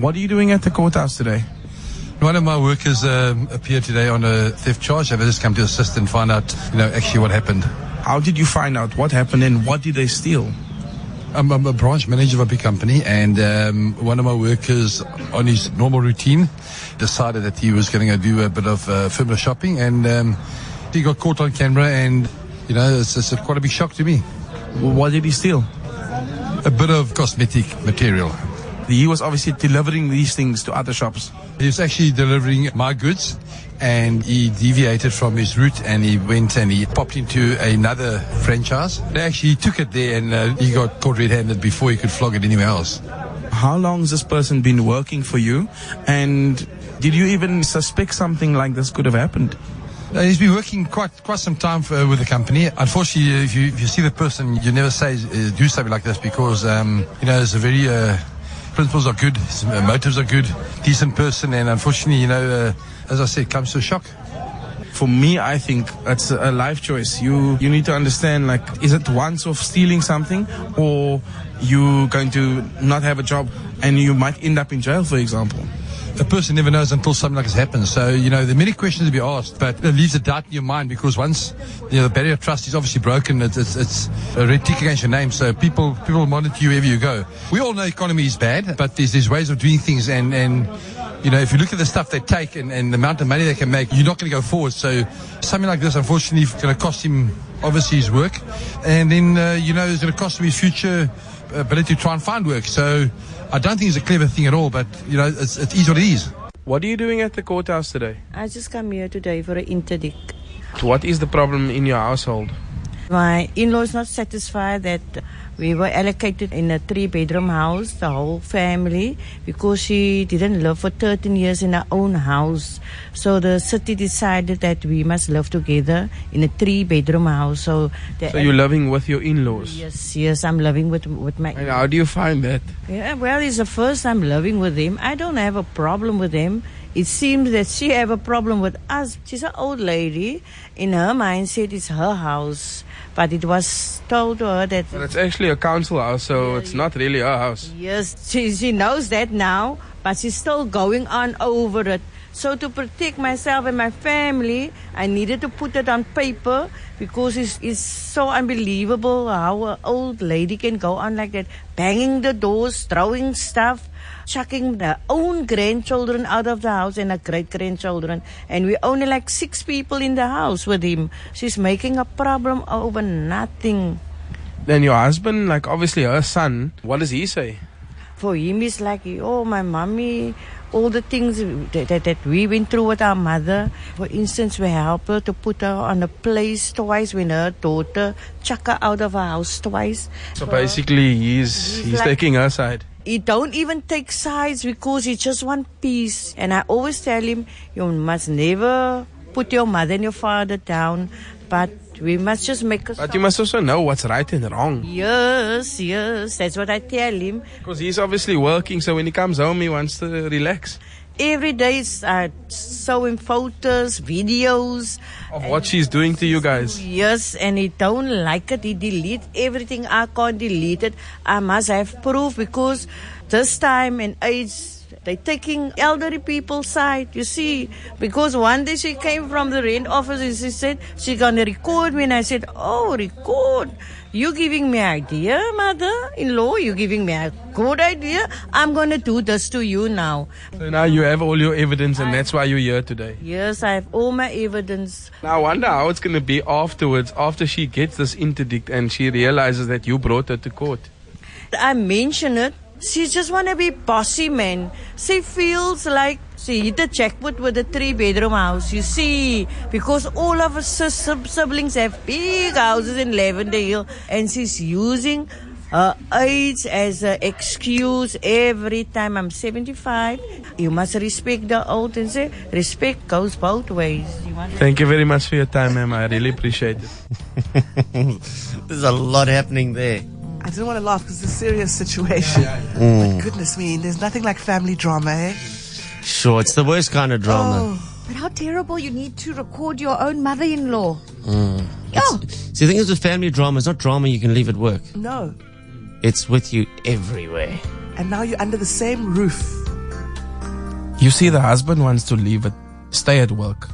What are you doing at the courthouse today? One of my workers um, appeared today on a theft charge. I've just come to assist and find out, you know, actually what happened. How did you find out what happened and what did they steal? I'm, I'm a branch manager of a big company, and um, one of my workers, on his normal routine, decided that he was going to do a bit of uh, further shopping, and um, he got caught on camera, and you know, it's, it's quite a big shock to me. What did he steal? A bit of cosmetic material. He was obviously delivering these things to other shops. He was actually delivering my goods and he deviated from his route and he went and he popped into another franchise. They actually took it there and uh, he got caught red-handed before he could flog it anywhere else. How long has this person been working for you? And did you even suspect something like this could have happened? Uh, he's been working quite quite some time for, with the company. Unfortunately, if you, if you see the person, you never say uh, do something like this because um, you know it's a very uh, principles are good, his motives are good, decent person, and unfortunately, you know, uh, as I said, comes to shock. For me, I think it's a life choice. You you need to understand like, is it once of stealing something, or you going to not have a job and you might end up in jail, for example. A person never knows until something like this happens. So, you know, there are many questions to be asked, but it leaves a doubt in your mind because once, you know, the barrier of trust is obviously broken, it's, it's, it's a red tick against your name. So people, people monitor you wherever you go. We all know economy is bad, but there's, there's ways of doing things and, and, you know, if you look at the stuff they take and, and the amount of money they can make, you're not going to go forward. So something like this, unfortunately, is going to cost him obviously his work. And then, uh, you know, it's going to cost him his future ability to try and find work. So I don't think it's a clever thing at all, but, you know, it's, it is what it is. What are you doing at the courthouse today? I just come here today for an interdict. What is the problem in your household? My in-laws not satisfied that we were allocated in a three-bedroom house, the whole family, because she didn't live for 13 years in her own house. So the city decided that we must live together in a three-bedroom house. So, so you're living with your in-laws? Yes, yes, I'm living with with my. And how do you find that? Yeah, well, it's the first time living with them. I don't have a problem with them. It seems that she have a problem with us. She's an old lady. In her mindset, it's her house but it was told to her that. But it's actually a council house, so it's not really her house. Yes, she, she knows that now, but she's still going on over it. So to protect myself and my family, I needed to put it on paper because it's, it's so unbelievable how an old lady can go on like that, banging the doors, throwing stuff chucking their own grandchildren out of the house and her great grandchildren. And we only like six people in the house with him. She's making a problem over nothing. Then your husband, like obviously her son, what does he say? For him, he's like, oh, my mommy, all the things that, that, that, we went through with our mother. For instance, we helped her to put her on a place twice when her daughter chuck her out of her house twice. So basically, he's he's, he's like, taking her side. He don't even take sides because he just want peace. And I always tell him, you must never put your mother and your father down, but we must just make a. But you must also know what's right and wrong. Yes, yes, that's what I tell him. Because he's obviously working, so when he comes home, he wants to relax. Every day, I uh, showing photos, videos of what she's doing to you guys. Yes, and he don't like it. He delete everything. I can't delete it. I must have proof because this time and age they're taking elderly people's side, you see. Because one day she came from the rent office and she said she's gonna record me and I said, Oh, record. You giving me idea, mother-in-law? You giving me a good idea? I'm gonna do this to you now. So now you have all your evidence and I, that's why you're here today. Yes, I have all my evidence. Now I wonder how it's gonna be afterwards, after she gets this interdict and she realizes that you brought her to court. I mention it she just want to be bossy, man. She feels like she hit the jackpot with a three bedroom house, you see. Because all of her siblings have big houses in Lavender Hill, and she's using her age as an excuse every time. I'm 75. You must respect the old and say respect goes both ways. You Thank you very much for your time, ma'am. I really appreciate it. There's a lot happening there. I didn't want to laugh because it's a serious situation. Mm. But goodness me, there's nothing like family drama, eh? Sure, it's the worst kind of drama. Oh. But how terrible you need to record your own mother-in-law. Mm. Oh. See, the thing is with family drama, it's not drama you can leave at work. No. It's with you everywhere. And now you're under the same roof You see, the husband wants to leave it, stay at work.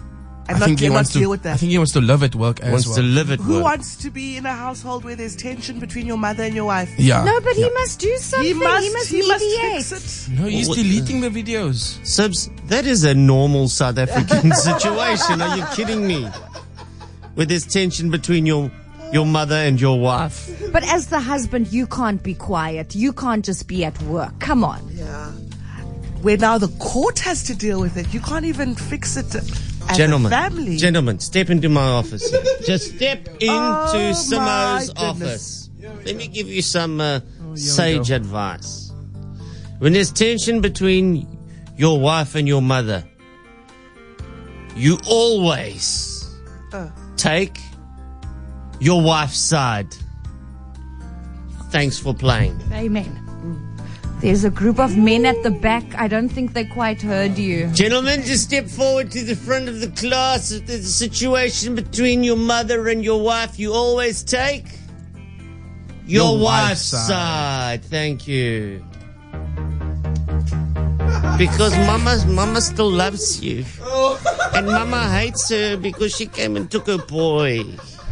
And I not, think he wants not to. deal with that. I think he wants to live at work as Wants well. to live at Who work. wants to be in a household where there's tension between your mother and your wife? yeah. No, but he must do something. He must, he must he must mediate. fix it. No, he's What- deleting the videos. Subs, that is a normal South African situation. Are you kidding me? With this tension between your your mother and your wife. But as the husband, you can't be quiet. You can't just be at work. Come on. Yeah. Where now the court has to deal with it. You can't even fix it as Gentlemen, family. gentlemen, step into my office. Just step into Oh, Simo's office. Let me give you some uh, we sage advice. When there's tension between your wife and your mother, you always Uh. take your wife's side. Thanks for playing. Amen. There's a group of men at the back. I don't think they quite heard you. Gentlemen, just step forward to the front of the class. If there's a situation between your mother and your wife, you always take your, Your wife's, wife's side. side. Thank you. Because mama, mama still loves you. Oh. And mama hates her because she came and took her boy.